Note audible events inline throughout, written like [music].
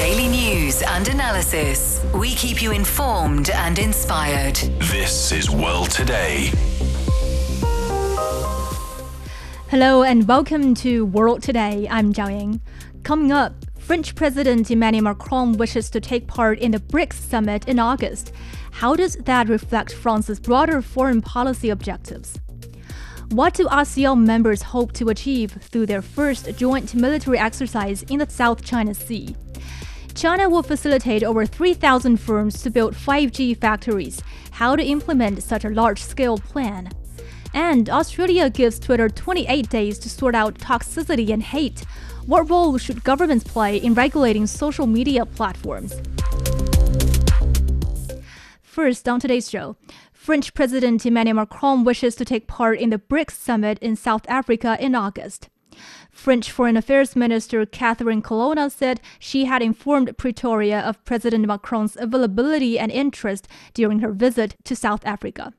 Daily news and analysis. We keep you informed and inspired. This is World Today. Hello and welcome to World Today. I'm Zhao Ying. Coming up, French President Emmanuel Macron wishes to take part in the BRICS summit in August. How does that reflect France's broader foreign policy objectives? What do ASEAN members hope to achieve through their first joint military exercise in the South China Sea? China will facilitate over 3,000 firms to build 5G factories. How to implement such a large scale plan? And Australia gives Twitter 28 days to sort out toxicity and hate. What role should governments play in regulating social media platforms? First, on today's show, French President Emmanuel Macron wishes to take part in the BRICS summit in South Africa in August. French Foreign Affairs Minister Catherine Colonna said she had informed Pretoria of President Macron's availability and interest during her visit to South Africa.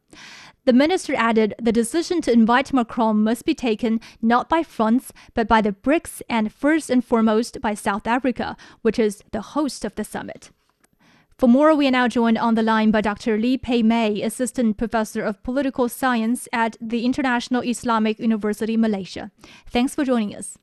The minister added the decision to invite Macron must be taken not by France, but by the BRICS and first and foremost by South Africa, which is the host of the summit. For more, we are now joined on the line by Dr. Lee Pei May, Assistant Professor of Political Science at the International Islamic University, Malaysia. Thanks for joining us.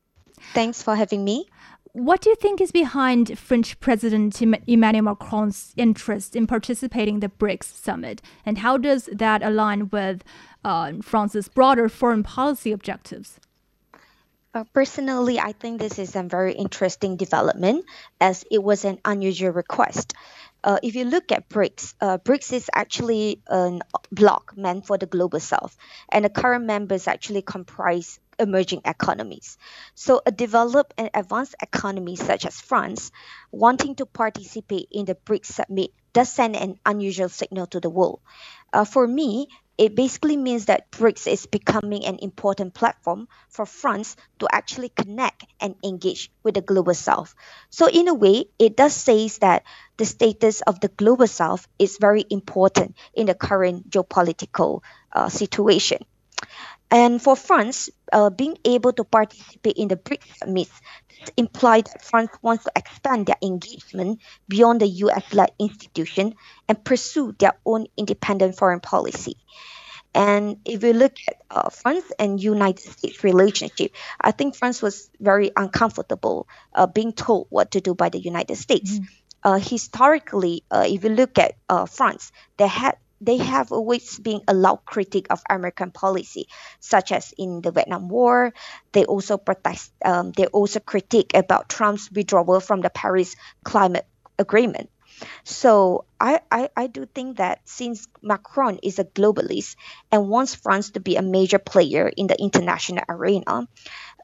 Thanks for having me. What do you think is behind French President Emmanuel Macron's interest in participating in the BRICS summit, and how does that align with uh, France's broader foreign policy objectives? Uh, personally, I think this is a very interesting development as it was an unusual request. Uh, if you look at BRICS, uh, BRICS is actually a bloc meant for the global south, and the current members actually comprise emerging economies. So, a developed and advanced economy such as France wanting to participate in the BRICS summit does send an unusual signal to the world. Uh, for me, it basically means that BRICS is becoming an important platform for France to actually connect and engage with the global south. So in a way, it does say that the status of the global south is very important in the current geopolitical uh, situation. And for France, uh, being able to participate in the BRICS summit implies that France wants to expand their engagement beyond the US-led institution and pursue their own independent foreign policy. And if you look at uh, France and United States relationship, I think France was very uncomfortable uh, being told what to do by the United States. Mm-hmm. Uh, historically, uh, if you look at uh, France, they had they have always been a loud critic of American policy, such as in the Vietnam War. They also protest. Um, they also critique about Trump's withdrawal from the Paris Climate Agreement. So I, I, I do think that since Macron is a globalist and wants France to be a major player in the international arena,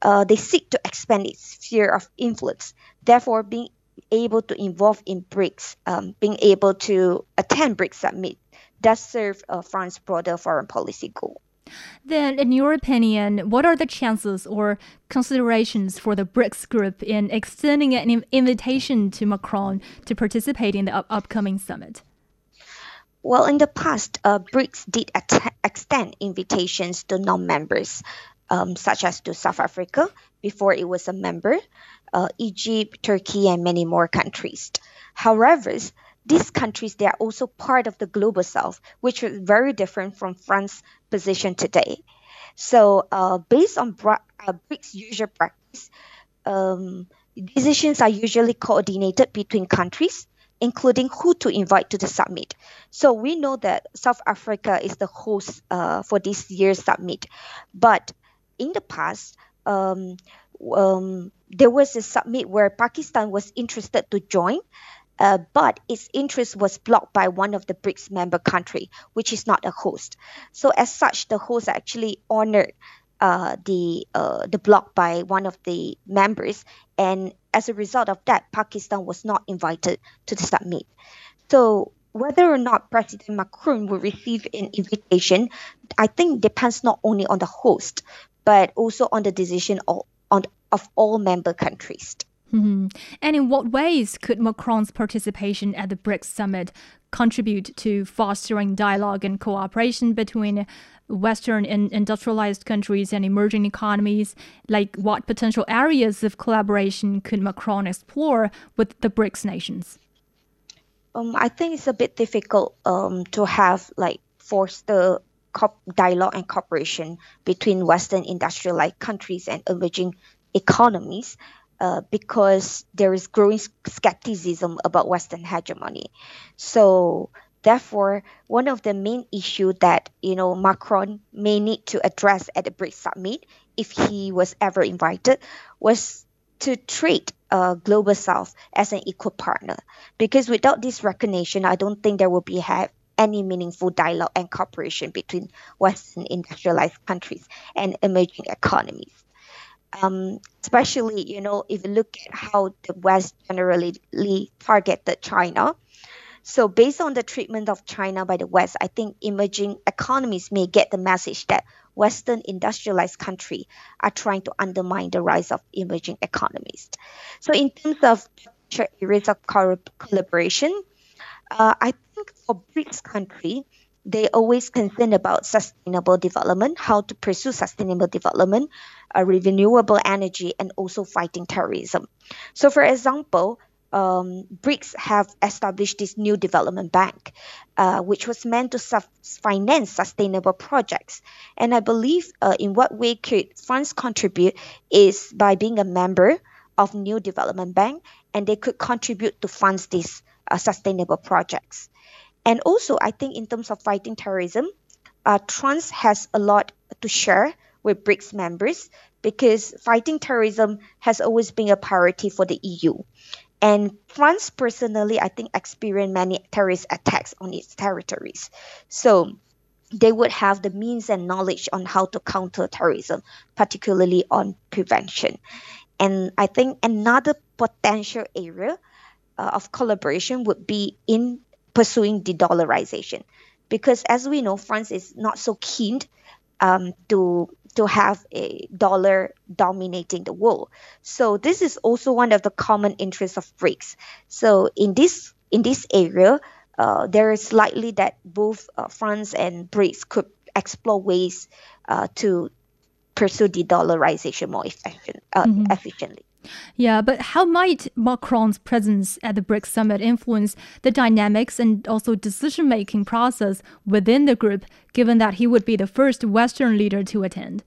uh, they seek to expand its sphere of influence. Therefore, being able to involve in BRICS, um, being able to attend BRICS summit does serve uh, France's broader foreign policy goal. Then, in your opinion, what are the chances or considerations for the BRICS group in extending an invitation to Macron to participate in the up- upcoming summit? Well, in the past, uh, BRICS did extend invitations to non members, um, such as to South Africa before it was a member, uh, Egypt, Turkey, and many more countries. However, these countries they are also part of the global south which is very different from france's position today. So uh, based on bra- uh, brics usual practice um, decisions are usually coordinated between countries including who to invite to the summit. So we know that south africa is the host uh, for this year's summit. But in the past um, um, there was a summit where pakistan was interested to join uh, but its interest was blocked by one of the BRICS member country, which is not a host. So as such, the host actually honored uh, the uh, the block by one of the members, and as a result of that, Pakistan was not invited to the summit. So whether or not President Macron will receive an invitation, I think depends not only on the host, but also on the decision of, on, of all member countries. Mm-hmm. And in what ways could Macron's participation at the BRICS summit contribute to fostering dialogue and cooperation between Western and industrialized countries and emerging economies? Like, what potential areas of collaboration could Macron explore with the BRICS nations? Um, I think it's a bit difficult um, to have like force the dialogue and cooperation between Western industrialized countries and emerging economies uh, because there is growing skepticism about Western hegemony. So therefore, one of the main issues that you know Macron may need to address at the BRICS summit, if he was ever invited, was to treat uh, global south as an equal partner because without this recognition i don't think there will be have any meaningful dialogue and cooperation between western industrialized countries and emerging economies um, especially you know if you look at how the west generally targeted china. So based on the treatment of china by the west i think emerging economies may get the message that western industrialized countries are trying to undermine the rise of emerging economies. So in terms of areas of collaboration uh, i think for brics country they always concerned about sustainable development, how to pursue sustainable development, uh, renewable energy, and also fighting terrorism. So, for example, um, BRICS have established this new development bank, uh, which was meant to su- finance sustainable projects. And I believe uh, in what way could France contribute is by being a member of new development bank, and they could contribute to fund these uh, sustainable projects. And also, I think in terms of fighting terrorism, uh, France has a lot to share with BRICS members because fighting terrorism has always been a priority for the EU. And France personally, I think, experienced many terrorist attacks on its territories. So they would have the means and knowledge on how to counter terrorism, particularly on prevention. And I think another potential area uh, of collaboration would be in pursuing de-dollarization. Because as we know france is not so keen um, to to have a dollar dominating the world. So this is also one of the common interests of brics. So in this in this area uh, there is likely that both uh, france and brics could explore ways uh, to pursue de-dollarization more efficient, uh, mm-hmm. efficiently yeah, but how might Macron's presence at the BRICS summit influence the dynamics and also decision making process within the group, given that he would be the first Western leader to attend?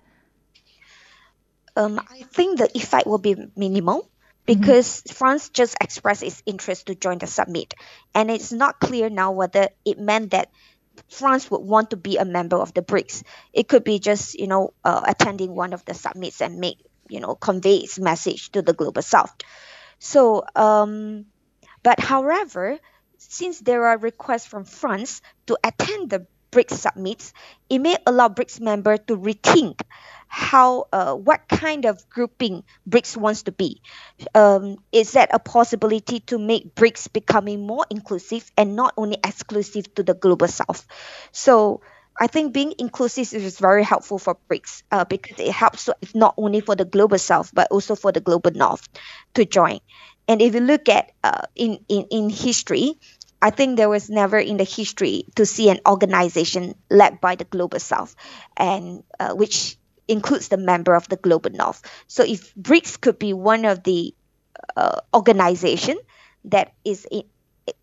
Um, I think the effect will be minimal because mm-hmm. France just expressed its interest to join the summit. And it's not clear now whether it meant that France would want to be a member of the BRICS. It could be just, you know, uh, attending one of the summits and make you know convey its message to the global south. So um, but however since there are requests from france to attend the brics summits it may allow brics member to rethink how uh, what kind of grouping brics wants to be. Um, is that a possibility to make brics becoming more inclusive and not only exclusive to the global south? So I think being inclusive is very helpful for BRICS uh, because it helps not only for the global south but also for the global north to join. And if you look at uh, in, in, in history, I think there was never in the history to see an organization led by the global south and uh, which includes the member of the global north. So if BRICS could be one of the uh, organization that is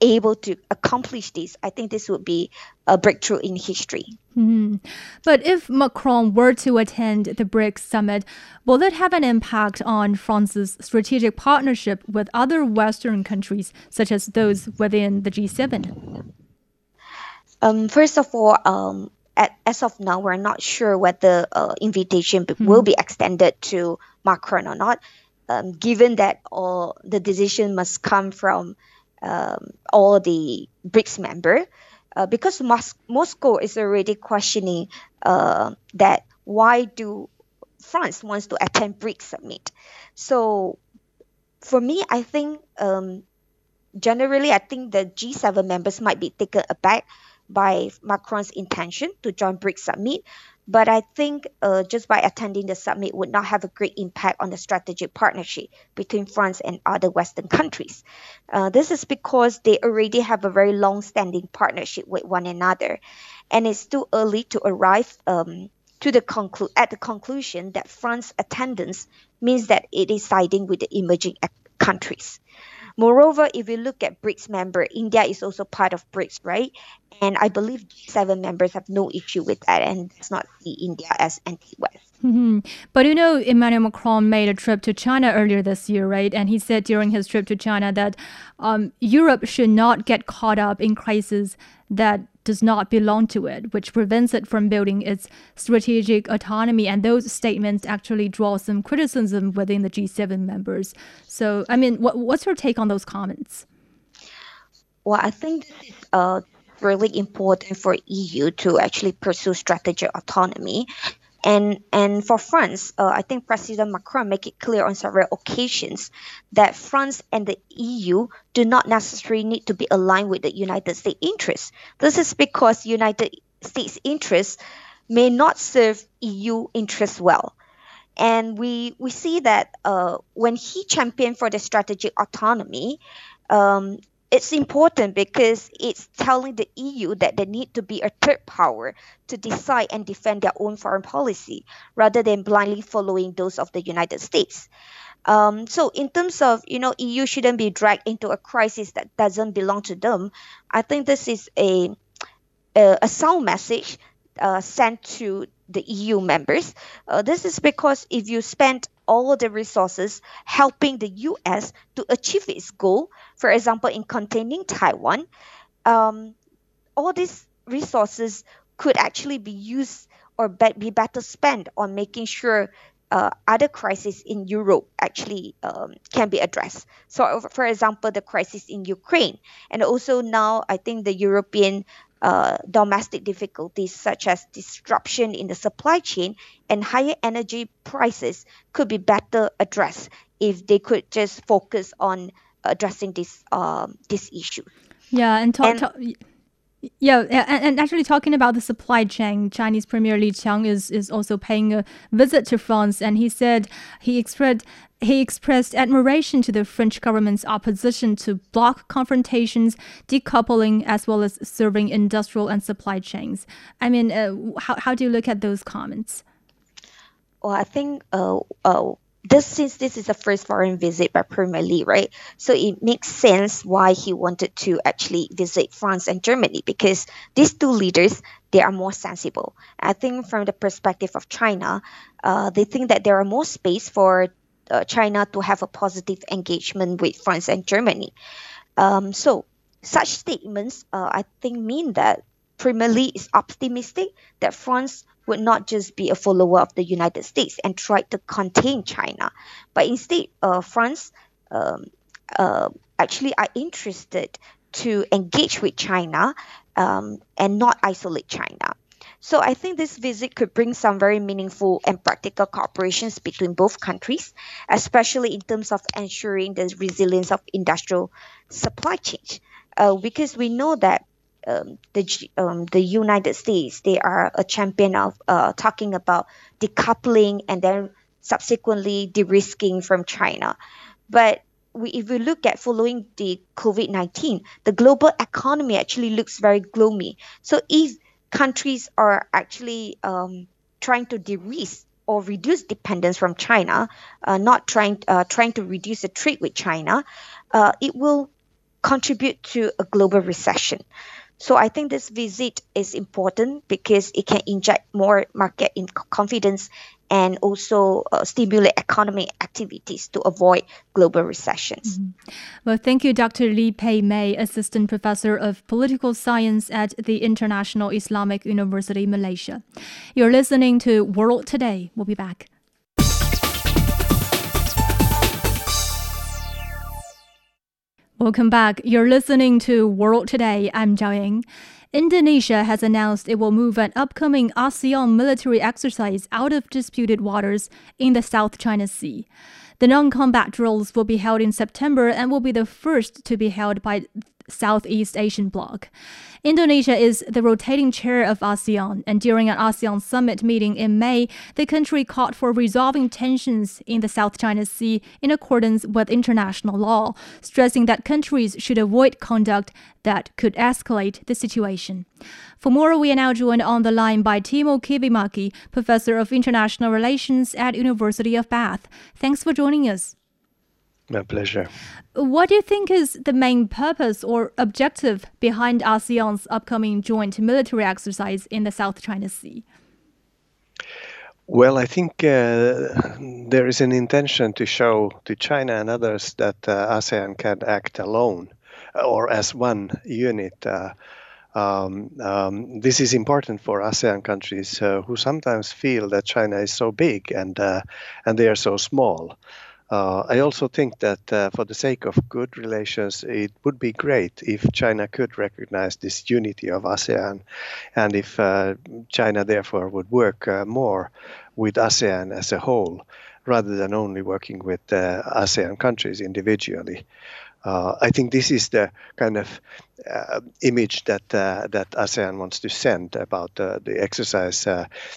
able to accomplish this, I think this would be a breakthrough in history. Mm-hmm. But if Macron were to attend the BRICS summit, will it have an impact on France's strategic partnership with other Western countries, such as those within the G7? Um, first of all, um, at, as of now, we're not sure whether uh, invitation mm-hmm. will be extended to Macron or not. Um, given that all the decision must come from um, all the BRICS member, uh, because Mos- Moscow is already questioning uh, that why do France wants to attend BRICS summit. So for me, I think um, generally, I think the G7 members might be taken aback by Macron's intention to join BRICS summit. But I think uh, just by attending the summit would not have a great impact on the strategic partnership between France and other Western countries. Uh, this is because they already have a very long standing partnership with one another. And it's too early to arrive um, to the conclu- at the conclusion that France's attendance means that it is siding with the emerging countries. Moreover, if you look at BRICS member, India is also part of BRICS, right? And I believe G7 members have no issue with that and does not see India as anti-West. Mm-hmm. But you know, Emmanuel Macron made a trip to China earlier this year, right? And he said during his trip to China that um, Europe should not get caught up in crises that does not belong to it, which prevents it from building its strategic autonomy. And those statements actually draw some criticism within the G7 members. So, I mean, what, what's your take on those comments? Well, I think this is uh, really important for EU to actually pursue strategic autonomy and and for France, uh, I think President Macron make it clear on several occasions that France and the EU do not necessarily need to be aligned with the United States interests. This is because United States interests may not serve EU interests well. And we we see that uh, when he championed for the strategic autonomy, um, it's important because it's telling the EU that they need to be a third power to decide and defend their own foreign policy rather than blindly following those of the United States. Um, so in terms of you know EU shouldn't be dragged into a crisis that doesn't belong to them. I think this is a a, a sound message uh, sent to the EU members. Uh, this is because if you spend all the resources helping the US to achieve its goal, for example, in containing Taiwan, um, all these resources could actually be used or be, be better spent on making sure uh, other crises in Europe actually um, can be addressed. So, for example, the crisis in Ukraine, and also now I think the European uh, domestic difficulties such as disruption in the supply chain and higher energy prices could be better addressed if they could just focus on addressing this um, this issue. Yeah, and talk. And, yeah, and, and, actually talking about the supply chain, Chinese Premier Li Qiang is, is also paying a visit to France, and he said he expressed he expressed admiration to the French government's opposition to bloc confrontations, decoupling, as well as serving industrial and supply chains. I mean, uh, how, how do you look at those comments? Well, I think uh, uh, this since this is the first foreign visit by Premier Li, right? So it makes sense why he wanted to actually visit France and Germany because these two leaders they are more sensible. I think from the perspective of China, uh, they think that there are more space for uh, China to have a positive engagement with France and Germany. Um, so such statements, uh, I think, mean that Premier Li is optimistic that France would not just be a follower of the United States and try to contain China, but instead, uh, France um, uh, actually are interested to engage with China um, and not isolate China. So I think this visit could bring some very meaningful and practical cooperations between both countries, especially in terms of ensuring the resilience of industrial supply chains. Uh, because we know that um, the um, the United States they are a champion of uh, talking about decoupling and then subsequently de-risking from China, but we, if we look at following the COVID nineteen, the global economy actually looks very gloomy. So if countries are actually um, trying to de-risk or reduce dependence from China, uh, not trying uh, trying to reduce the trade with China, uh, it will contribute to a global recession. So I think this visit is important because it can inject more market in confidence and also uh, stimulate economic activities to avoid global recessions. Mm-hmm. Well, thank you, Dr. Lee Pei May, Assistant Professor of Political Science at the International Islamic University, Malaysia. You're listening to World Today. We'll be back. Welcome back. You're listening to World Today. I'm Zhao Ying. Indonesia has announced it will move an upcoming ASEAN military exercise out of disputed waters in the South China Sea. The non combat drills will be held in September and will be the first to be held by Southeast Asian bloc. Indonesia is the rotating chair of ASEAN, and during an ASEAN summit meeting in May, the country called for resolving tensions in the South China Sea in accordance with international law, stressing that countries should avoid conduct that could escalate the situation. For more, we are now joined on the line by Timo Kivimäki, Professor of International Relations at University of Bath. Thanks for joining us. My pleasure. What do you think is the main purpose or objective behind ASEAN's upcoming joint military exercise in the South China Sea? Well, I think uh, there is an intention to show to China and others that uh, ASEAN can act alone or as one unit. Uh, um, um, this is important for ASEAN countries uh, who sometimes feel that China is so big and uh, and they are so small. Uh, I also think that uh, for the sake of good relations, it would be great if China could recognize this unity of ASEAN, and if uh, China therefore would work uh, more with ASEAN as a whole, rather than only working with uh, ASEAN countries individually. Uh, I think this is the kind of image that that ASEAN wants to send about the exercise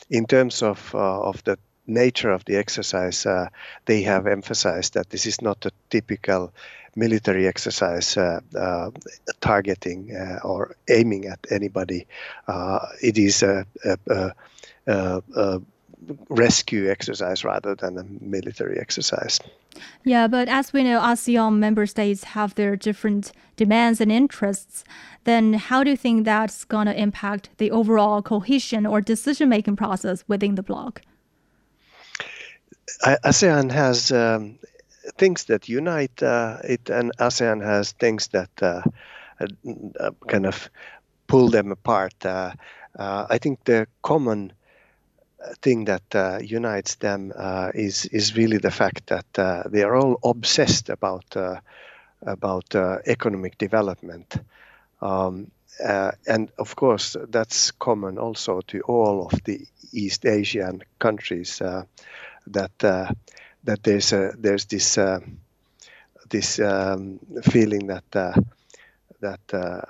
in terms of of the nature of the exercise, uh, they have emphasized that this is not a typical military exercise uh, uh, targeting uh, or aiming at anybody. Uh, it is a, a, a, a, rescue exercise rather than a military exercise. Yeah, but as we know, ASEAN member states have their different demands and interests. Then, how do you think that's going to impact the overall cohesion or decision making process within the bloc? ASEAN has um, things that unite uh, it, and ASEAN has things that uh, uh, kind of pull them apart. Uh, uh, I think the common thing that uh, unites them is is really the fact that they are all obsessed about about economic development. Um, uh, and of course, that's common also to all of the East Asian countries. Uh, that uh, that there's a, there's this uh, this um, feeling that uh, that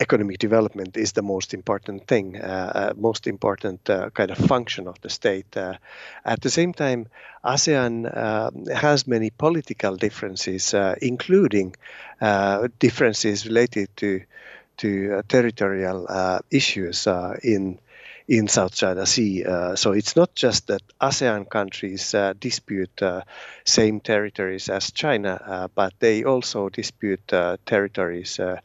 economic development is the most important thing, uh, uh, most important uh, kind of function of the state. at the same time, ASEAN has many political differences, including differences related to to territorial issues in in South China Sea. Uh, so it's not just that ASEAN countries uh, dispute uh, same territories as China, uh, but they also dispute uh, territories uh,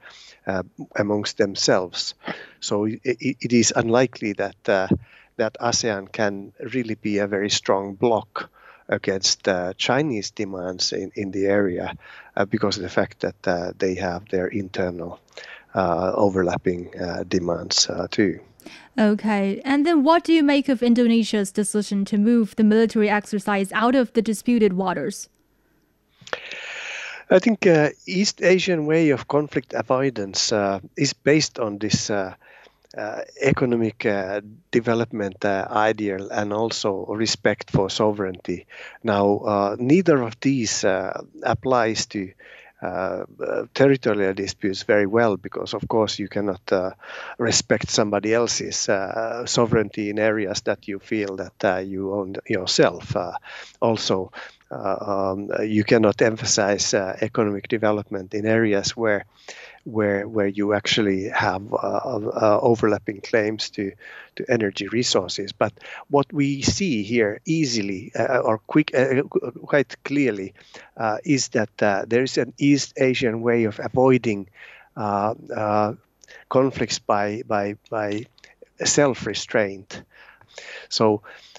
amongst themselves. So it, it is unlikely that that ASEAN can really be a very strong bloc against Chinese demands in, in the area because of the fact that they have their internal overlapping demands too. Okay, and then what do you make of Indonesia's decision to move the military exercise out of the disputed waters? I think uh, East Asian way of conflict avoidance uh, is based on this uh, uh economic uh, development uh, ideal and also respect for sovereignty. Now, neither of these applies to territorial disputes very well because, of course, you cannot uh, respect somebody else's uh, sovereignty in areas that you feel that you own yourself. also, um, you cannot emphasize economic development in areas where where where you actually have uh, uh, overlapping claims to to energy resources. But what we see here easily uh, or quick, quite clearly, is that there is an East Asian way of avoiding conflicts by by by self-restraint. So uh,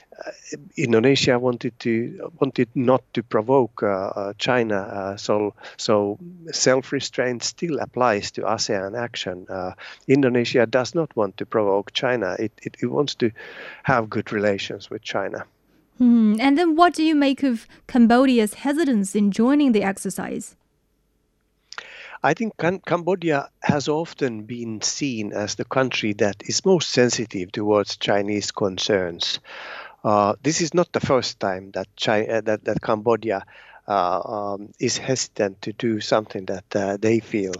Indonesia wanted to wanted not to provoke uh, uh, China, uh, so so self-restraint still applies to ASEAN action. Uh, Indonesia does not want to provoke China; it, it, it wants to have good relations with China. Hmm. And then, what do you make of Cambodia's hesitance in joining the exercise? I think Cam- Cambodia has often been seen as the country that is most sensitive towards Chinese concerns. Uh, this is not the first time that China, uh, that, that Cambodia uh, um, is hesitant to do something that uh, they feel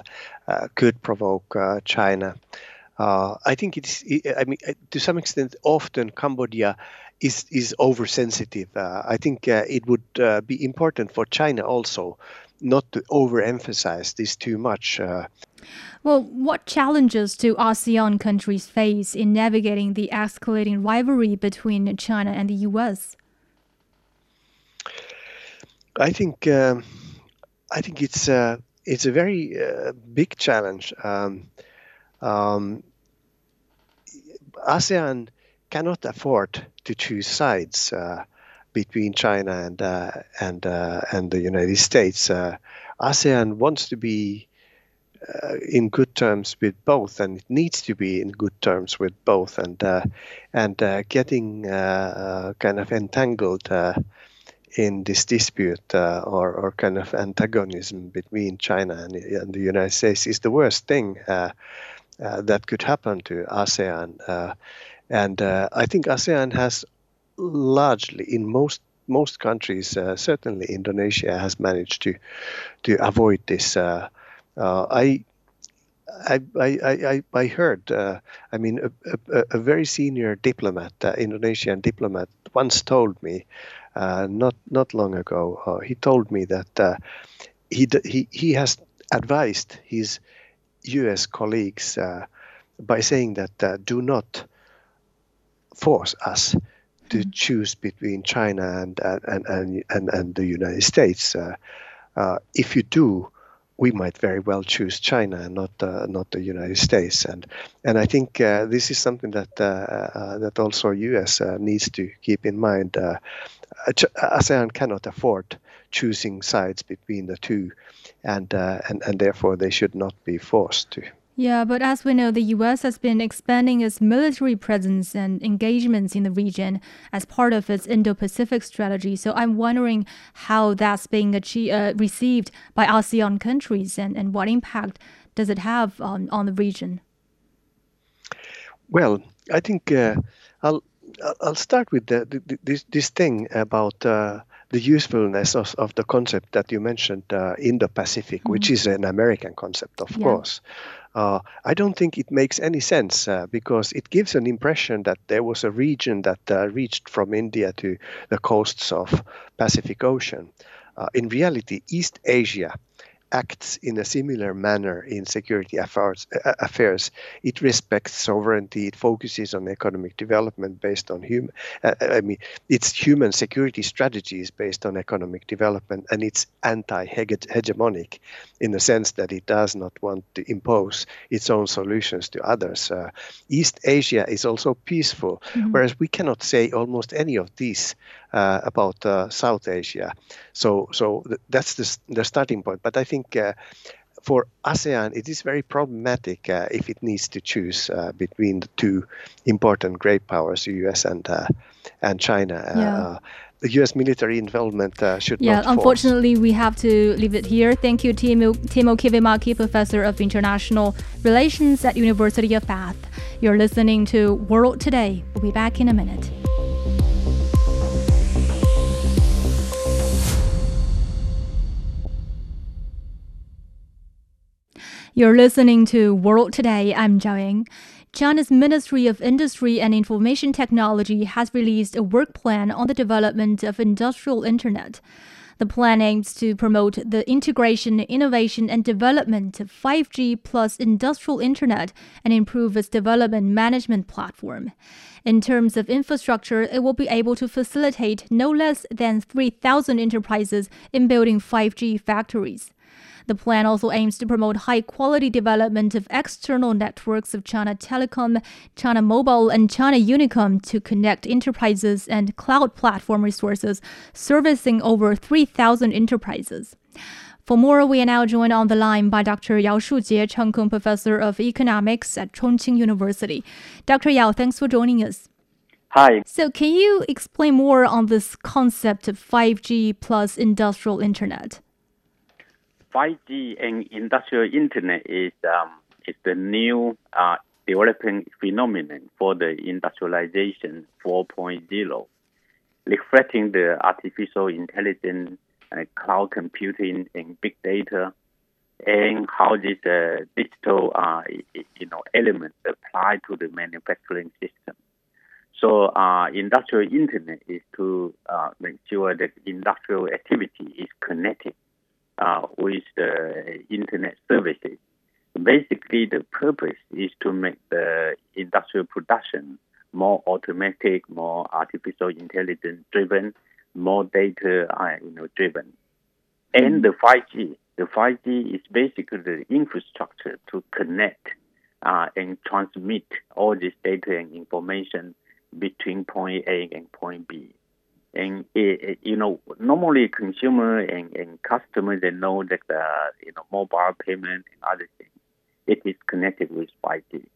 uh, could provoke uh, China. I think it's, I mean, to some extent, often Cambodia is is oversensitive. I think it would be important for China also not to overemphasize this too much. Well, what challenges do ASEAN countries face in navigating the escalating rivalry between China and the U.S.? I think um, I think it's uh, it's a very uh, big challenge. Um, um, ASEAN cannot afford to choose sides uh, between China and uh, and uh, and the United States. Uh, ASEAN wants to be in good terms with both, and it needs to be in good terms with both, and and getting kind of entangled in this dispute uh, or, or kind of antagonism between China and, and the United States is the worst thing uh, uh, that could happen to ASEAN. Uh, and uh, I think ASEAN has largely, in most most countries, uh, certainly Indonesia has managed to to avoid this. I I, I, I, I heard, uh, I mean, a, very senior diplomat, uh, Indonesian diplomat, once told me uh, not not long ago. Uh, he told me that uh, he he he has advised his U.S. colleagues uh, by saying that uh, do not force us to mm-hmm. choose between China and and and and, and the United States. if you do, we might very well choose China and not uh, not the United States. And and I think uh, this is something that uh, uh that also U.S. Uh, needs to keep in mind. Uh, ASEAN cannot afford choosing sides between the two, and and and therefore they should not be forced to. Yeah, but as we know, the U.S. has been expanding its military presence and engagements in the region as part of its Indo Pacific strategy. So I'm wondering how that's being achieved, uh, received by ASEAN countries and, and what impact does it have on, on the region? Well, I think uh, I'll, I'll start with the, the, this, this thing about. Uh, the usefulness of, of the concept that you mentioned, uh, Indo-Pacific, mm-hmm. which is an American concept, of yeah. course. Uh, I don't think it makes any sense uh, because it gives an impression that there was a region that uh, reached from India to the coasts of Pacific Ocean. Uh, in reality, East Asia acts in a similar manner in security affairs, uh, affairs. It respects sovereignty. It focuses on economic development based on human. Uh, I mean, its human security strategy is based on economic development, and it's anti-hegemonic in the sense that it does not want to impose its own solutions to others. Uh, East Asia is also peaceful, mm-hmm. whereas we cannot say almost any of these uh, about uh, South Asia. So, so th- that's the, the starting point. But I think uh, for ASEAN, it is very problematic uh, if it needs to choose uh, between the two important great powers, the U.S. and uh, and China. Yeah. the U.S. military involvement should yeah, not. Yeah, unfortunately, force. we have to leave it here. Thank you, Timo, Timo Kivimaki, Professor of International Relations at University of Bath. You're listening to World Today. We'll be back in a minute. You're listening to World Today. I'm Zhao Ying. China's Ministry of Industry and Information Technology has released a work plan on the development of industrial internet. The plan aims to promote the integration, innovation, and development of 5G plus industrial internet and improve its development management platform. In terms of infrastructure, it will be able to facilitate no less than 3,000 enterprises in building 5G factories. The plan also aims to promote high quality development of external networks of China Telecom, China Mobile, and China Unicom to connect enterprises and cloud platform resources, servicing over 3,000 enterprises. For more, we are now joined on the line by Dr. Yao Shujie, Cheung Kong Professor of Economics at Chongqing University. Dr. Yao, thanks for joining us. Hi. So, can you explain more on this concept of 5G plus industrial internet? 5G and industrial internet is um, is the new uh, developing phenomenon for the industrialization 4.0, reflecting the artificial intelligence uh, cloud computing and big data, and how this uh, digital uh, you know elements apply to the manufacturing system. So uh, industrial internet is to uh, make sure that industrial activity is connected uh, with the internet services. Basically, the purpose is to make the industrial production more automatic, more artificial intelligence driven, more data uh, you know driven. And the 5G, the 5G is basically the infrastructure to connect uh, and transmit all this data and information between point A and point B. And it, it, you know, normally consumer and, and customers they know that the you know mobile payment and other things, it is connected with 5G.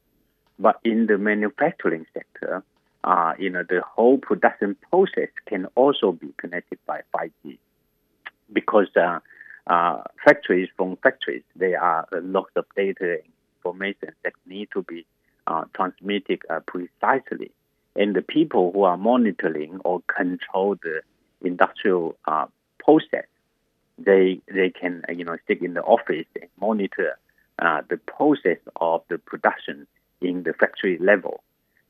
But in the manufacturing sector, uh, you know, the whole production process can also be connected by 5G because uh, uh, factories from factories, there are lots of data and information that need to be uh, transmitted uh, precisely. And the people who are monitoring or control the industrial uh, process, they they can you know stick in the office and monitor the process of the production in the factory level.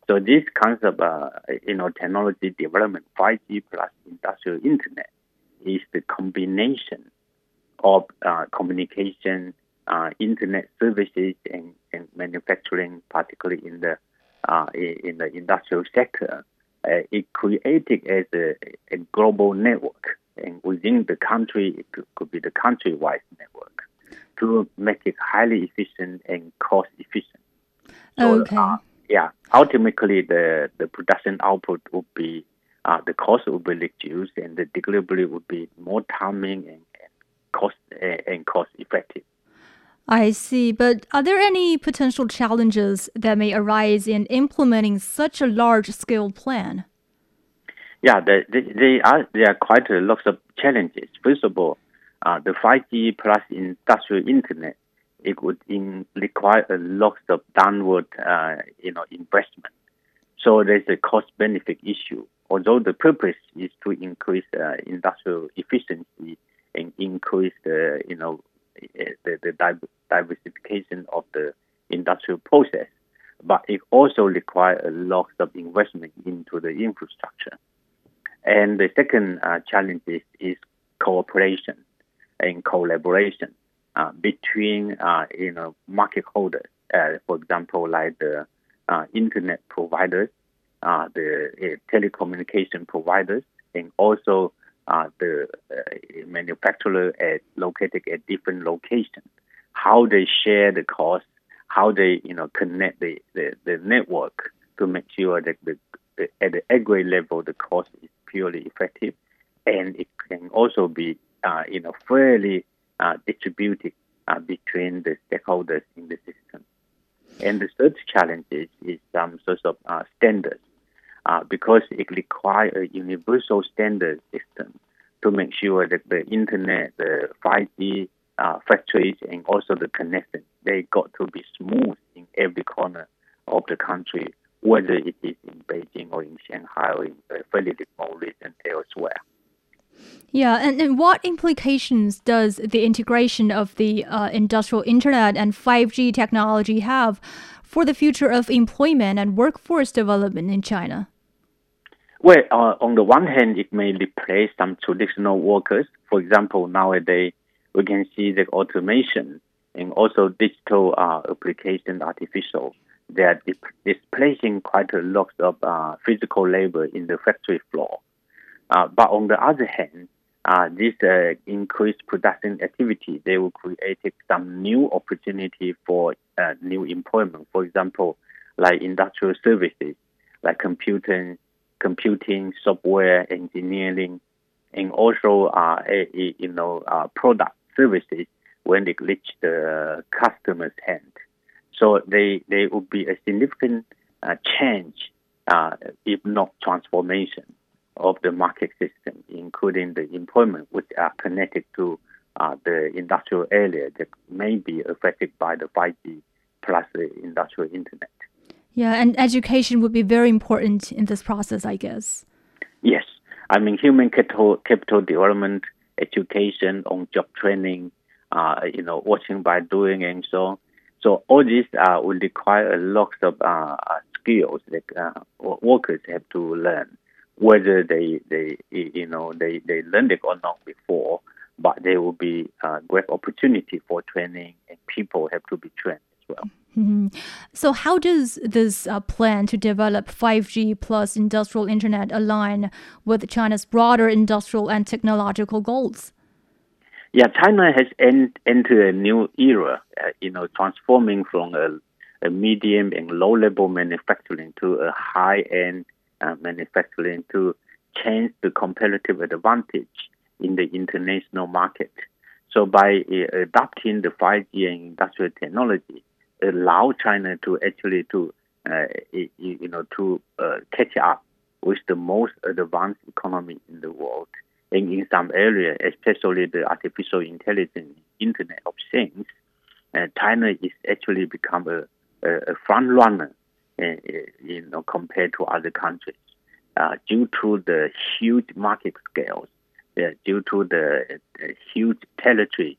So this concept, uh, you know, technology development, 5G plus industrial internet, is the combination of uh, communication, uh, internet services, and, and, manufacturing, particularly in the uh, in the industrial sector. Uh, it created as a, a, global network, and within the country, it could, could be the countrywide network to make it highly efficient and cost efficient. So, okay. Uh, yeah, ultimately the, the production output would be uh, the cost would be reduced and the delivery would be more timing and, and cost and cost effective. I see, but are there any potential challenges that may arise in implementing such a large scale plan? Yeah, they, they are there are quite a lot of challenges. First of all, uh, the 5G plus industrial internet it would in, require a lot of downward, uh, you know, investment. So there's a cost benefit issue. Although the purpose is to increase uh, industrial efficiency and increase the, you know, the, the diversification of the industrial process, but it also requires a lot of investment into the infrastructure. And the second uh, challenge is, is cooperation and collaboration uh, between uh, you know market holders, uh, for example, like the uh, internet providers, uh, the uh, telecommunication providers, and also the manufacturer at, located at different locations. How they share the cost, how they you know connect the, the, the network to make sure that the, the, at the aggregate level the cost is purely effective, and it can also be you know fairly uh, distributed uh, between the stakeholders in the system. And the third challenge is, is some sort of uh, standards because it requires a universal standard system to make sure that the internet, the 5G uh, factories, and also the connection, they got to be smooth in every corner of the country, whether it is in Beijing or in Shanghai or in a fairly remote region elsewhere. Yeah, and, and what implications does the integration of the uh, industrial internet and 5G technology have for the future of employment and workforce development in China? Well, uh, on the one hand, it may replace some traditional workers. For example, nowadays we can see the automation and also digital uh, application, artificial. They are displacing quite a lot of uh, physical labor in the factory floor. Uh, but on the other hand, uh, this uh, increased production activity, they will create some new opportunity for uh, new employment. For example, like industrial services, like computing, computing, software engineering, and also uh, you know uh, product services when they reach the customer's hand. So they they would be a significant uh, change, uh, if not transformation of the market system, including the employment, which are connected to uh, the industrial area that may be affected by the 5G plus the industrial internet. Yeah, and education would be very important in this process, I guess. Yes. I mean, human capital, capital development education, on job training, uh, you know, watching by doing, and so on. So all these uh, will require a lot of uh, skills that uh, workers have to learn, whether they, they you know they, they learned it or not before. But there will be a great opportunity for training, and people have to be trained as well. Mm-hmm. So, how does this uh, plan to develop 5G plus industrial internet align with China's broader industrial and technological goals? Yeah, China has en- entered a new era, uh, you know, transforming from a, a, medium and low level manufacturing to a high end uh, manufacturing to change the competitive advantage in the international market. So, by uh, adopting the 5G and industrial technology, allow China to actually to uh, you know to uh, catch up with the most advanced economy in the world. And in some areas, especially the artificial intelligence, Internet of Things, uh, China is actually become a, a, front runner, uh, uh, you know, compared to other countries, uh, due to the huge market scales, due to the huge territory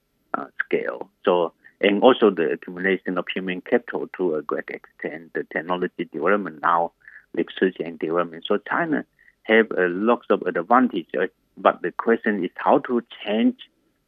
scale. So and also the accumulation of human capital to a great extent, the technology development now, research and development. So China have a lot of advantage, uh, but the question is how to change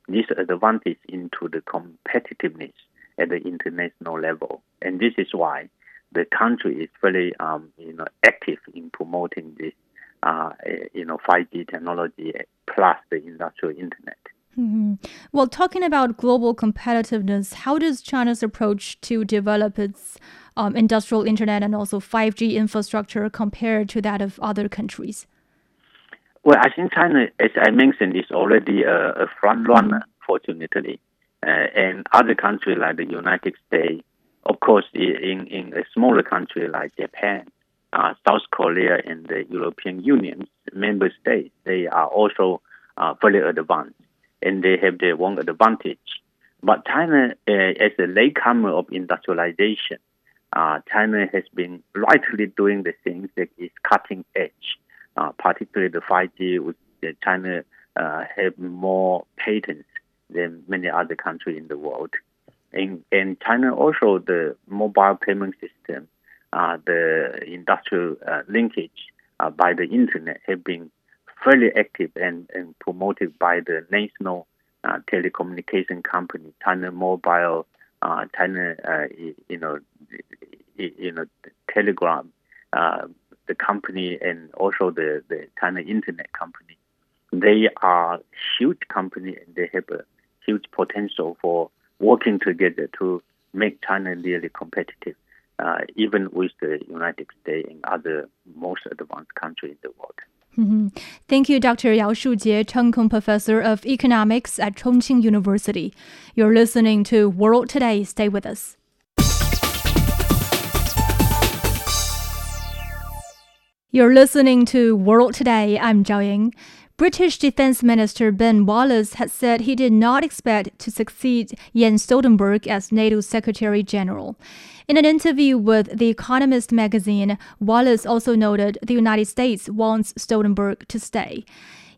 this advantage into the competitiveness at the international level, and this is why the country is very, um, you know, active in promoting this, uh, you know, 5G technology plus the industrial internet. Mm-hmm. Well, talking about global competitiveness, how does China's approach to develop its um, industrial internet and also 5G infrastructure compare to that of other countries? Well, I think China, as I mentioned, is already a, a front runner, fortunately. Uh, and other countries like the United States, of course, in, in a smaller country like Japan, uh, South Korea, and the European Union member states, they are also uh, very advanced and they have their own advantage. But China, uh, as a latecomer of industrialization, uh, China has been rightly doing the things that is cutting edge, uh, particularly the 5G. With China uh, have more patents than many other countries in the world, and, and China also the mobile payment system, uh, the industrial uh, linkage by the internet have been fairly active and, and promoted by the national uh, telecommunication company, China Mobile, uh, China, uh, you know, you know, Telecom, uh, the company, and also the, the China Internet company. They are huge company and they have a huge potential for working together to make China really competitive, uh, even with the United States and other most advanced countries in the world. Mm-hmm. Thank you, Dr. Yao Shujie, Cheung Kong Professor of Economics at Chongqing University. You're listening to World Today. Stay with us. You're listening to World Today. I'm Zhao Ying. British Defense Minister Ben Wallace had said he did not expect to succeed Jens Stoltenberg as NATO Secretary General. In an interview with The Economist magazine, Wallace also noted the United States wants Stoltenberg to stay.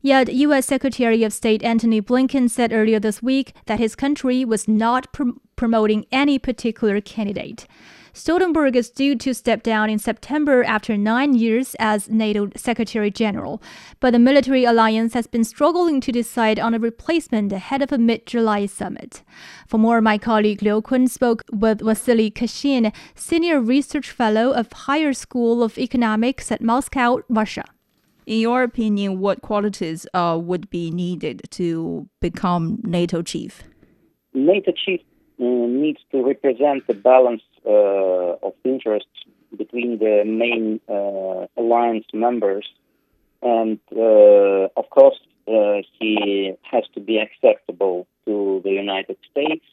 Yet, U.S. Secretary of State Antony Blinken said earlier this week that his country was not pr- promoting any particular candidate. Stoltenberg is due to step down in September after nine years as NATO Secretary General, but the military alliance has been struggling to decide on a replacement ahead of a mid July summit. For more, my colleague Liu Kun spoke with Vasily Kashin, Senior Research Fellow of Higher School of Economics at Moscow, Russia. In your opinion, what qualities uh, would be needed to become NATO chief? NATO chief uh, needs to represent the balance uh, of interests between the main uh, alliance members, and of course he has to be acceptable to the United States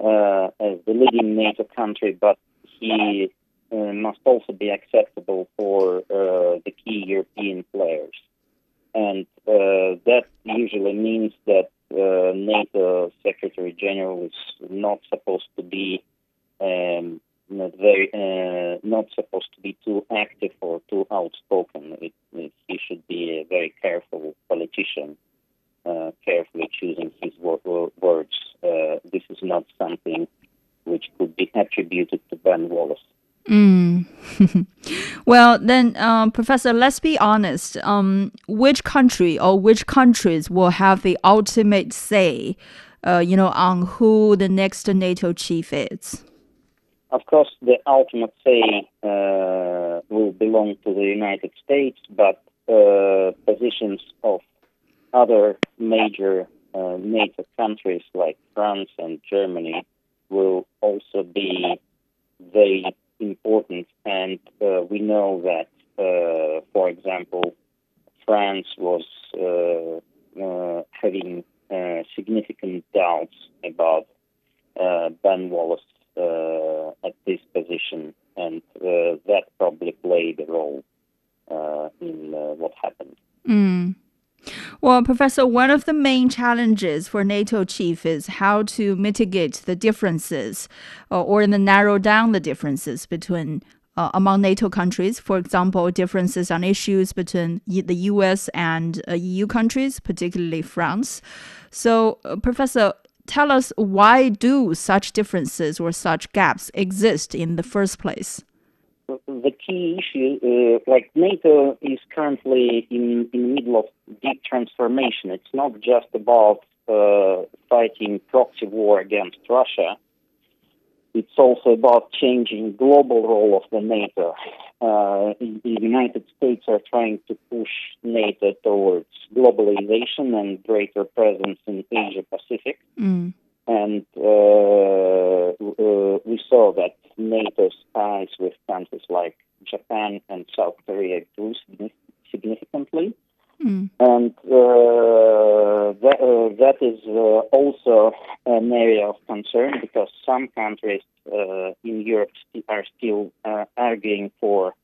as the leading NATO country, but he uh, must also be acceptable for uh, the key European players. And uh, that usually means that uh, NATO Secretary General is not supposed to be um, not very uh, not supposed to be too active or too outspoken. It, it, he should be a very careful politician uh, carefully choosing his wo- wo- words. Uh, this is not something which could be attributed to Ben Wallace. Mm. [laughs] well, then, um, Professor, let's be honest. Um, which country or which countries will have the ultimate say, uh, you know, on who the next NATO chief is? Of course, the ultimate say uh, will belong to the United States, but uh, positions of other major uh, NATO countries like France and Germany will also be very important. And uh, we know that, uh, for example, France was uh, having significant doubts about Ben Wallace at this position, and uh, that probably played a role uh, in uh, what happened. Mm. Well, Professor, one of the main challenges for NATO chief is how to mitigate the differences uh, or even narrow down the differences between uh, among NATO countries. For example, differences on issues between the US and uh, EU countries, particularly France. So, uh, Professor, tell us why do such differences or such gaps exist in the first place? the key issue, uh, like NATO is currently in, in the middle of deep transformation. It's not just about uh, fighting proxy war against Russia. It's also about changing global role of the NATO. Uh, the United States are trying to push NATO towards globalization and greater presence in Asia Pacific. Mm. And uh, uh, we saw that NATO's ties with countries like Japan and South Korea grew significantly. Mm. And uh, that, uh, that is uh, also an area of concern because some countries uh, in Europe st- are still uh, arguing for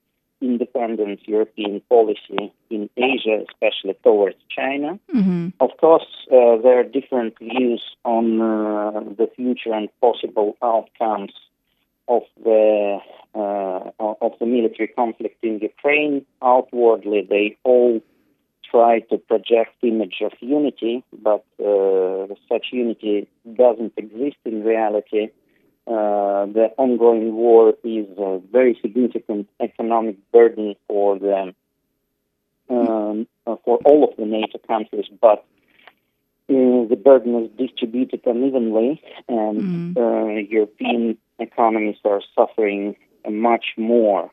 independent European policy in Asia, especially towards China. Mm-hmm. Of course, uh, there are different views on uh, the future and possible outcomes of the uh, of the military conflict in Ukraine. Outwardly, they all try to project image of unity, but uh, such unity doesn't exist in reality. Uh, the ongoing war is a very significant economic burden for the um, uh, for all of the NATO countries, but uh, the burden is distributed unevenly, and uh, European economies are suffering much more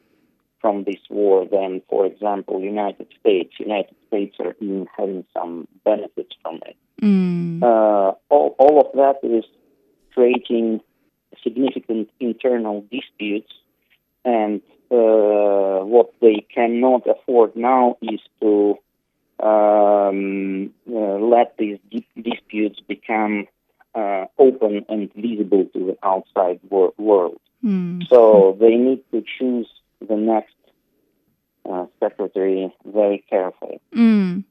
from this war than, for example, United States. United States are even having some benefits from it. Mm. Uh, all, all of that is creating significant internal disputes, and uh, what they cannot afford now is to um, uh, let these di- disputes become uh, open and visible to the outside wor- world. Mm. So they need to choose the next uh, secretary very carefully. Mm.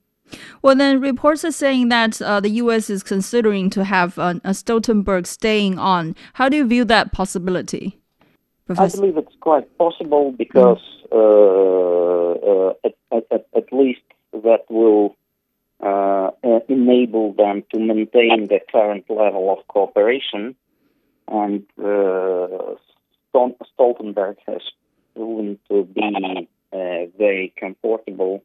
Well, then reports are saying that uh, the U.S. is considering to have uh, a Stoltenberg staying on. How do you view that possibility, Professor? I believe it's quite possible because uh, uh, at, at, at least that will uh, uh, enable them to maintain the current level of cooperation. And uh, Stoltenberg has proven to be a very comfortable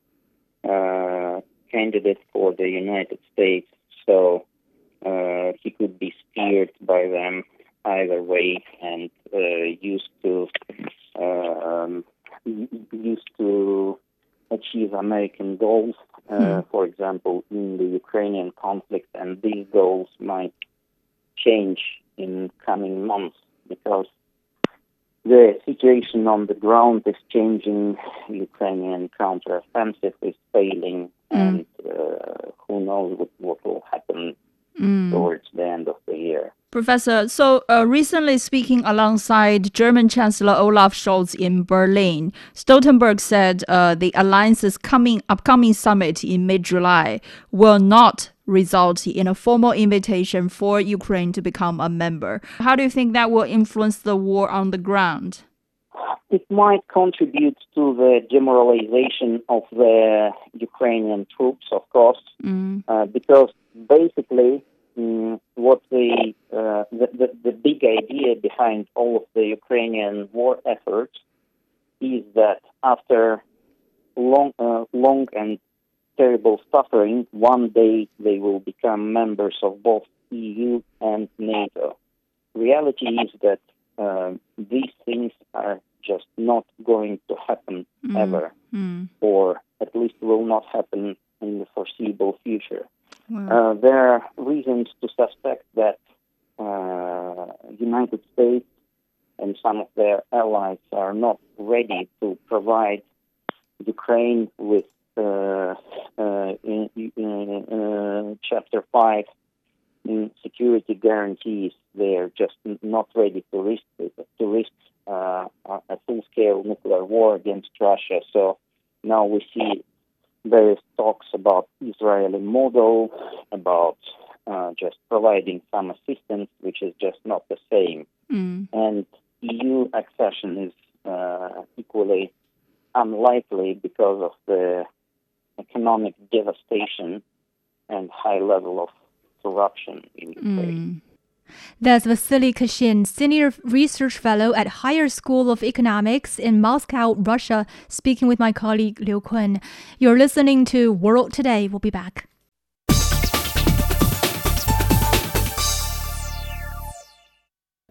uh, candidate for the United States, so uh, he could be steered by them either way and uh, used to um, used to achieve American goals, uh, for example, in the Ukrainian conflict, and these goals might change in coming months because the situation on the ground is changing. Ukrainian counteroffensive is failing, and uh, who knows what, what will happen Mm. towards the end of the year. Professor, so uh, recently speaking alongside German Chancellor Olaf Scholz in Berlin, Stoltenberg said uh, the alliance's coming upcoming summit in mid-July will not result in a formal invitation for Ukraine to become a member. How do you think that will influence the war on the ground? It might contribute to the demoralization of the Ukrainian troops, of course, Mm. uh, because basically, mm, what the, uh, the, the the big idea behind all of the Ukrainian war efforts is that after long, uh, long and terrible suffering, one day they will become members of both EU and NATO. Reality is that uh, these things are just not going to happen Mm. ever, Mm. or at least will not happen in the foreseeable future. Wow. Uh, there are reasons to suspect that uh, United States and some of their allies are not ready to provide Ukraine with in, in, uh, Chapter Five mm, security guarantees. They're just not ready to risk to risk uh, a a full-scale nuclear war against Russia. So now we see various talks about Israeli model, about uh, just providing some assistance, which is just not the same. Mm. And EU accession is uh, equally unlikely because of the economic devastation and high level of corruption in Ukraine. Mm. That's Vasily Kashin, Senior Research Fellow at Higher School of Economics in Moscow, Russia, speaking with my colleague Liu Kun. You're listening to World Today. We'll be back.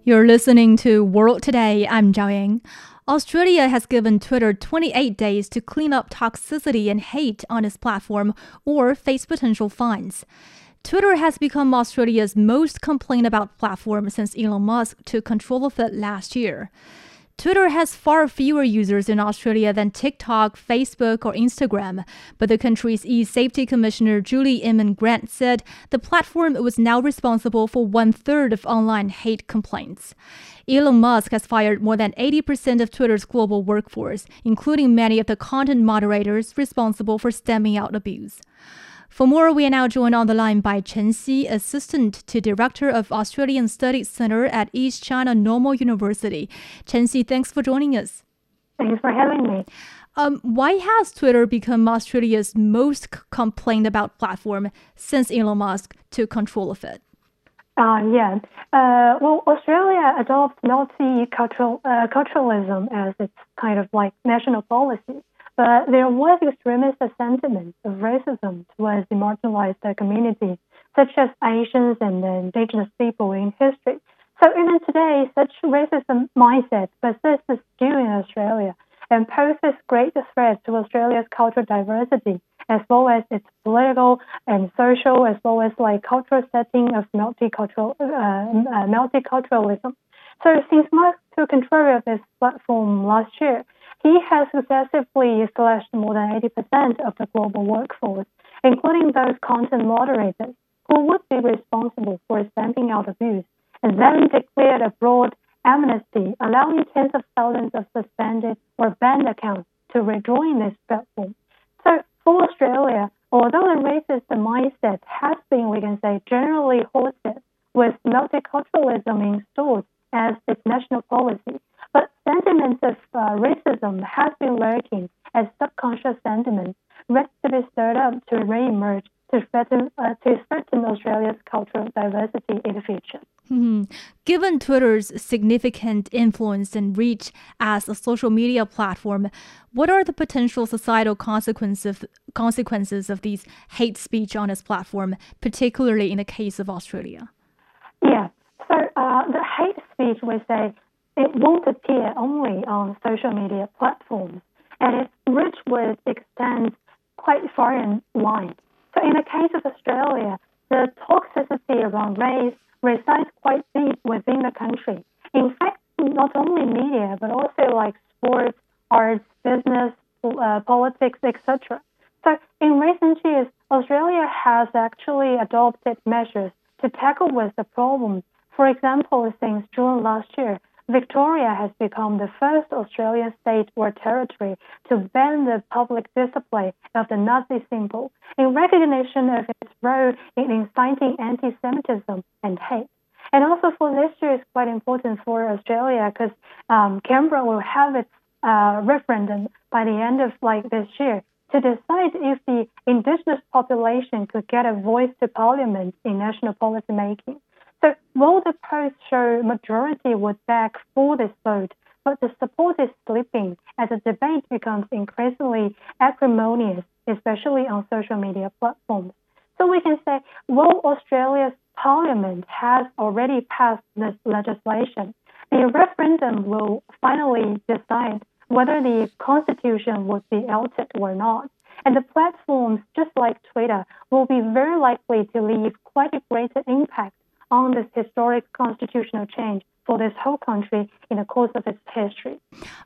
You're listening to World Today. I'm Zhao Ying. Australia has given Twitter 28 days to clean up toxicity and hate on its platform or face potential fines. Twitter has become Australia's most complained about platform since Elon Musk took control of it last year. Twitter has far fewer users in Australia than TikTok, Facebook, or Instagram, but the country's e-safety commissioner Julie Inman Grant said the platform was now responsible for one third of online hate complaints. Elon Musk has fired more than 80% of Twitter's global workforce, including many of the content moderators responsible for stemming out abuse. For more, we are now joined on the line by Chen Xi, Assistant to Director of Australian Studies Center at East China Normal University. Chen Xi, thanks for joining us. Thanks for having me. Um, why has Twitter become Australia's most complained about platform since Elon Musk took control of it? Uh, yeah. Uh, well, Australia adopts multicultural uh, culturalism as its kind of like national policy. But there was extremist sentiment of racism towards the marginalized communities, such as Asians and indigenous people in history. So even today, such racism mindset persists still in Australia and poses great threat to Australia's cultural diversity, as well as its political and social, as well as like cultural setting of multicultural uh, uh, multiculturalism. So since Musk took control of this platform last year, he has successively slashed more than 80% of the global workforce, including those content moderators who would be responsible for stamping out abuse, and then declared a broad amnesty, allowing tens of thousands of suspended or banned accounts to rejoin this platform. So for Australia, although the racist mindset has been, we can say, generally halted with multiculturalism installed as its national policy, but sentiments of uh, racism have been lurking as subconscious sentiments ready to be stirred up to re-emerge to threaten, uh, to threaten Australia's cultural diversity in the future. Hmm. Given Twitter's significant influence and reach as a social media platform, what are the potential societal consequences consequences of these hate speech on its platform, particularly in the case of Australia? Yeah. So uh, the hate speech, we say, it won't appear only on social media platforms, and its reach will extend quite far and wide. So in the case of Australia, the toxicity around race resides quite deep within the country. In fact, not only media, but also like sports, arts, business, uh, politics, etc. So in recent years, Australia has actually adopted measures to tackle with the problem. For example, since June last year, Victoria has become the first Australian state or territory to ban the public display of the Nazi symbol in recognition of its role in inciting anti Semitism and hate. And also for this year, it's quite important for Australia because um, Canberra will have its uh, referendum by the end of like this year to decide if the indigenous population could get a voice to parliament in national policy making. So while the polls show majority would back for this vote, but the support is slipping as the debate becomes increasingly acrimonious, especially on social media platforms. So we can say, while Australia's parliament has already passed this legislation, the referendum will finally decide whether the constitution would be altered or not. And the platforms, just like Twitter, will be very likely to leave quite a greater impact on this historic constitutional change for this whole country in the course of its history.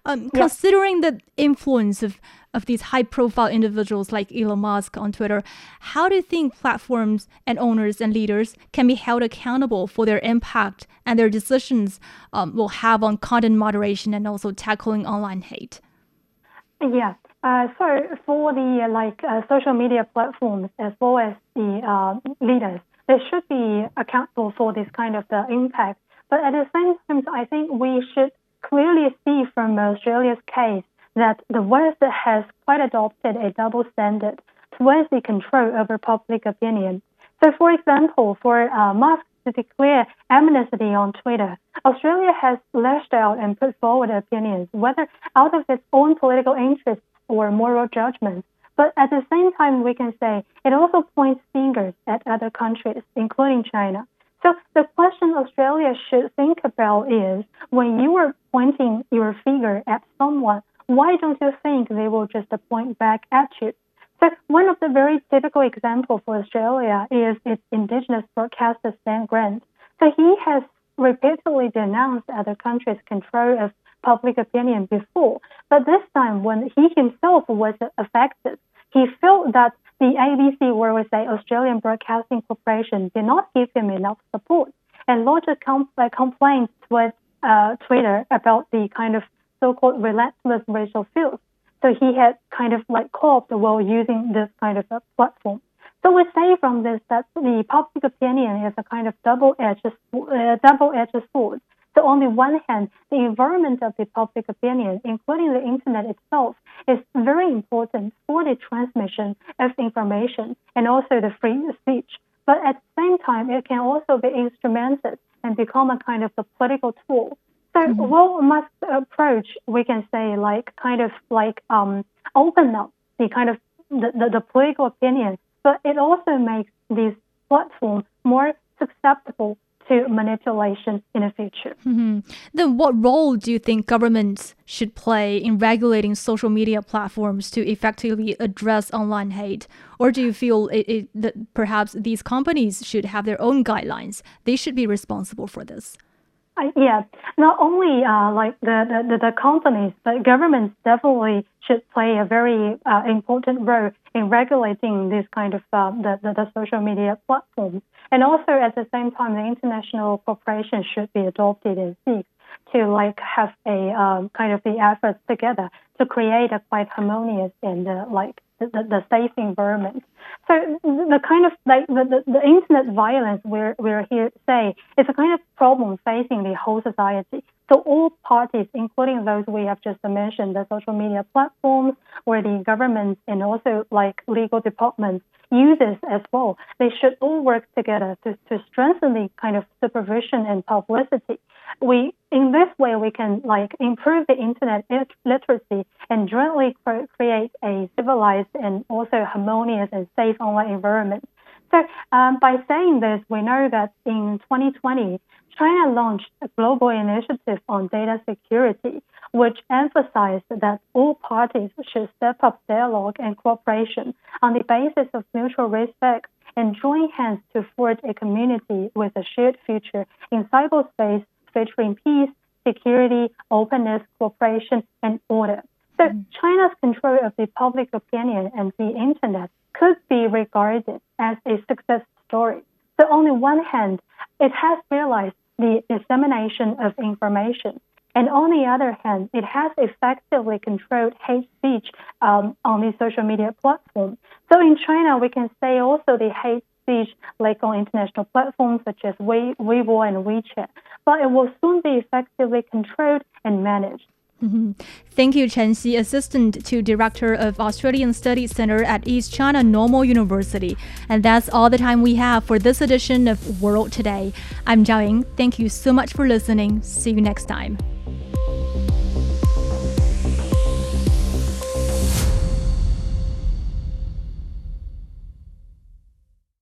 Um, yeah. Considering the influence of, of these high profile individuals like Elon Musk on Twitter, how do you think platforms and owners and leaders can be held accountable for their impact and their decisions um, will have on content moderation and also tackling online hate? Yeah. Uh, so for the uh, like uh, social media platforms as well as the uh, leaders, they should be accountable for this kind of the impact but at the same time, I think we should clearly see from Australia's case that the West has quite adopted a double standard towards the control over public opinion. So, for example, for uh, Musk to declare amnesty on Twitter, Australia has lashed out and put forward opinions, whether out of its own political interests or moral judgments. But at the same time, we can say it also points fingers at other countries, including China. So the question Australia should think about is when you are pointing your finger at someone, why don't you think they will just point back at you? So one of the very typical examples for Australia is its indigenous broadcaster Stan Grant. So he has repeatedly denounced other countries' control of public opinion before, but this time when he himself was affected, he felt that the ABC, where we say Australian Broadcasting Corporation, did not give him enough support and lodged a com- complaint with uh, Twitter about the kind of so-called relentless racial filth. So he had kind of like coped while using this kind of a platform. So we say from this that the public opinion is a kind of double-edged, uh, double-edged sword. So on the one hand, the environment of the public opinion, including the internet itself, is very important for the transmission of information and also the free speech. But at the same time, it can also be instrumented and become a kind of a political tool. So mm-hmm. what must approach, we can say, like kind of like um, open up the kind of the, the, the political opinion, but it also makes these platforms more susceptible to manipulation in the future. Mm-hmm. Then, what role do you think governments should play in regulating social media platforms to effectively address online hate? Or do you feel it, it, that perhaps these companies should have their own guidelines? They should be responsible for this. Uh, yeah, not only uh, like the, the, the, companies, but governments definitely should play a very uh, important role in regulating this kind of uh, the, the, the, social media platforms. And also at the same time, the international cooperation should be adopted and seek to like have a um, kind of the efforts together to create a quite harmonious and uh, like the, the, safe environment. So the kind of like the, the, the internet violence we're, we're here say is a kind of problem facing the whole society. So all parties, including those we have just mentioned, the social media platforms or the governments and also like legal departments, users as well, they should all work together to, to strengthen the kind of supervision and publicity. We, in this way, we can like improve the internet literacy and jointly create a civilized and also harmonious and safe online environment. So um, by saying this, we know that in 2020, China launched a global initiative on data security, which emphasized that all parties should step up dialogue and cooperation on the basis of mutual respect and join hands to forge a community with a shared future in cyberspace featuring peace, security, openness, cooperation, and order. So mm-hmm. China's control of the public opinion and the internet could be regarded as a success story. So on the one hand, it has realized the dissemination of information. And on the other hand, it has effectively controlled hate speech um, on the social media platform. So in China, we can say also the hate speech like on international platforms such as Weibo and WeChat, but it will soon be effectively controlled and managed. Mm-hmm. Thank you, Chen Xi, Assistant to Director of Australian Studies Center at East China Normal University. And that's all the time we have for this edition of World Today. I'm Zhao Ying. Thank you so much for listening. See you next time.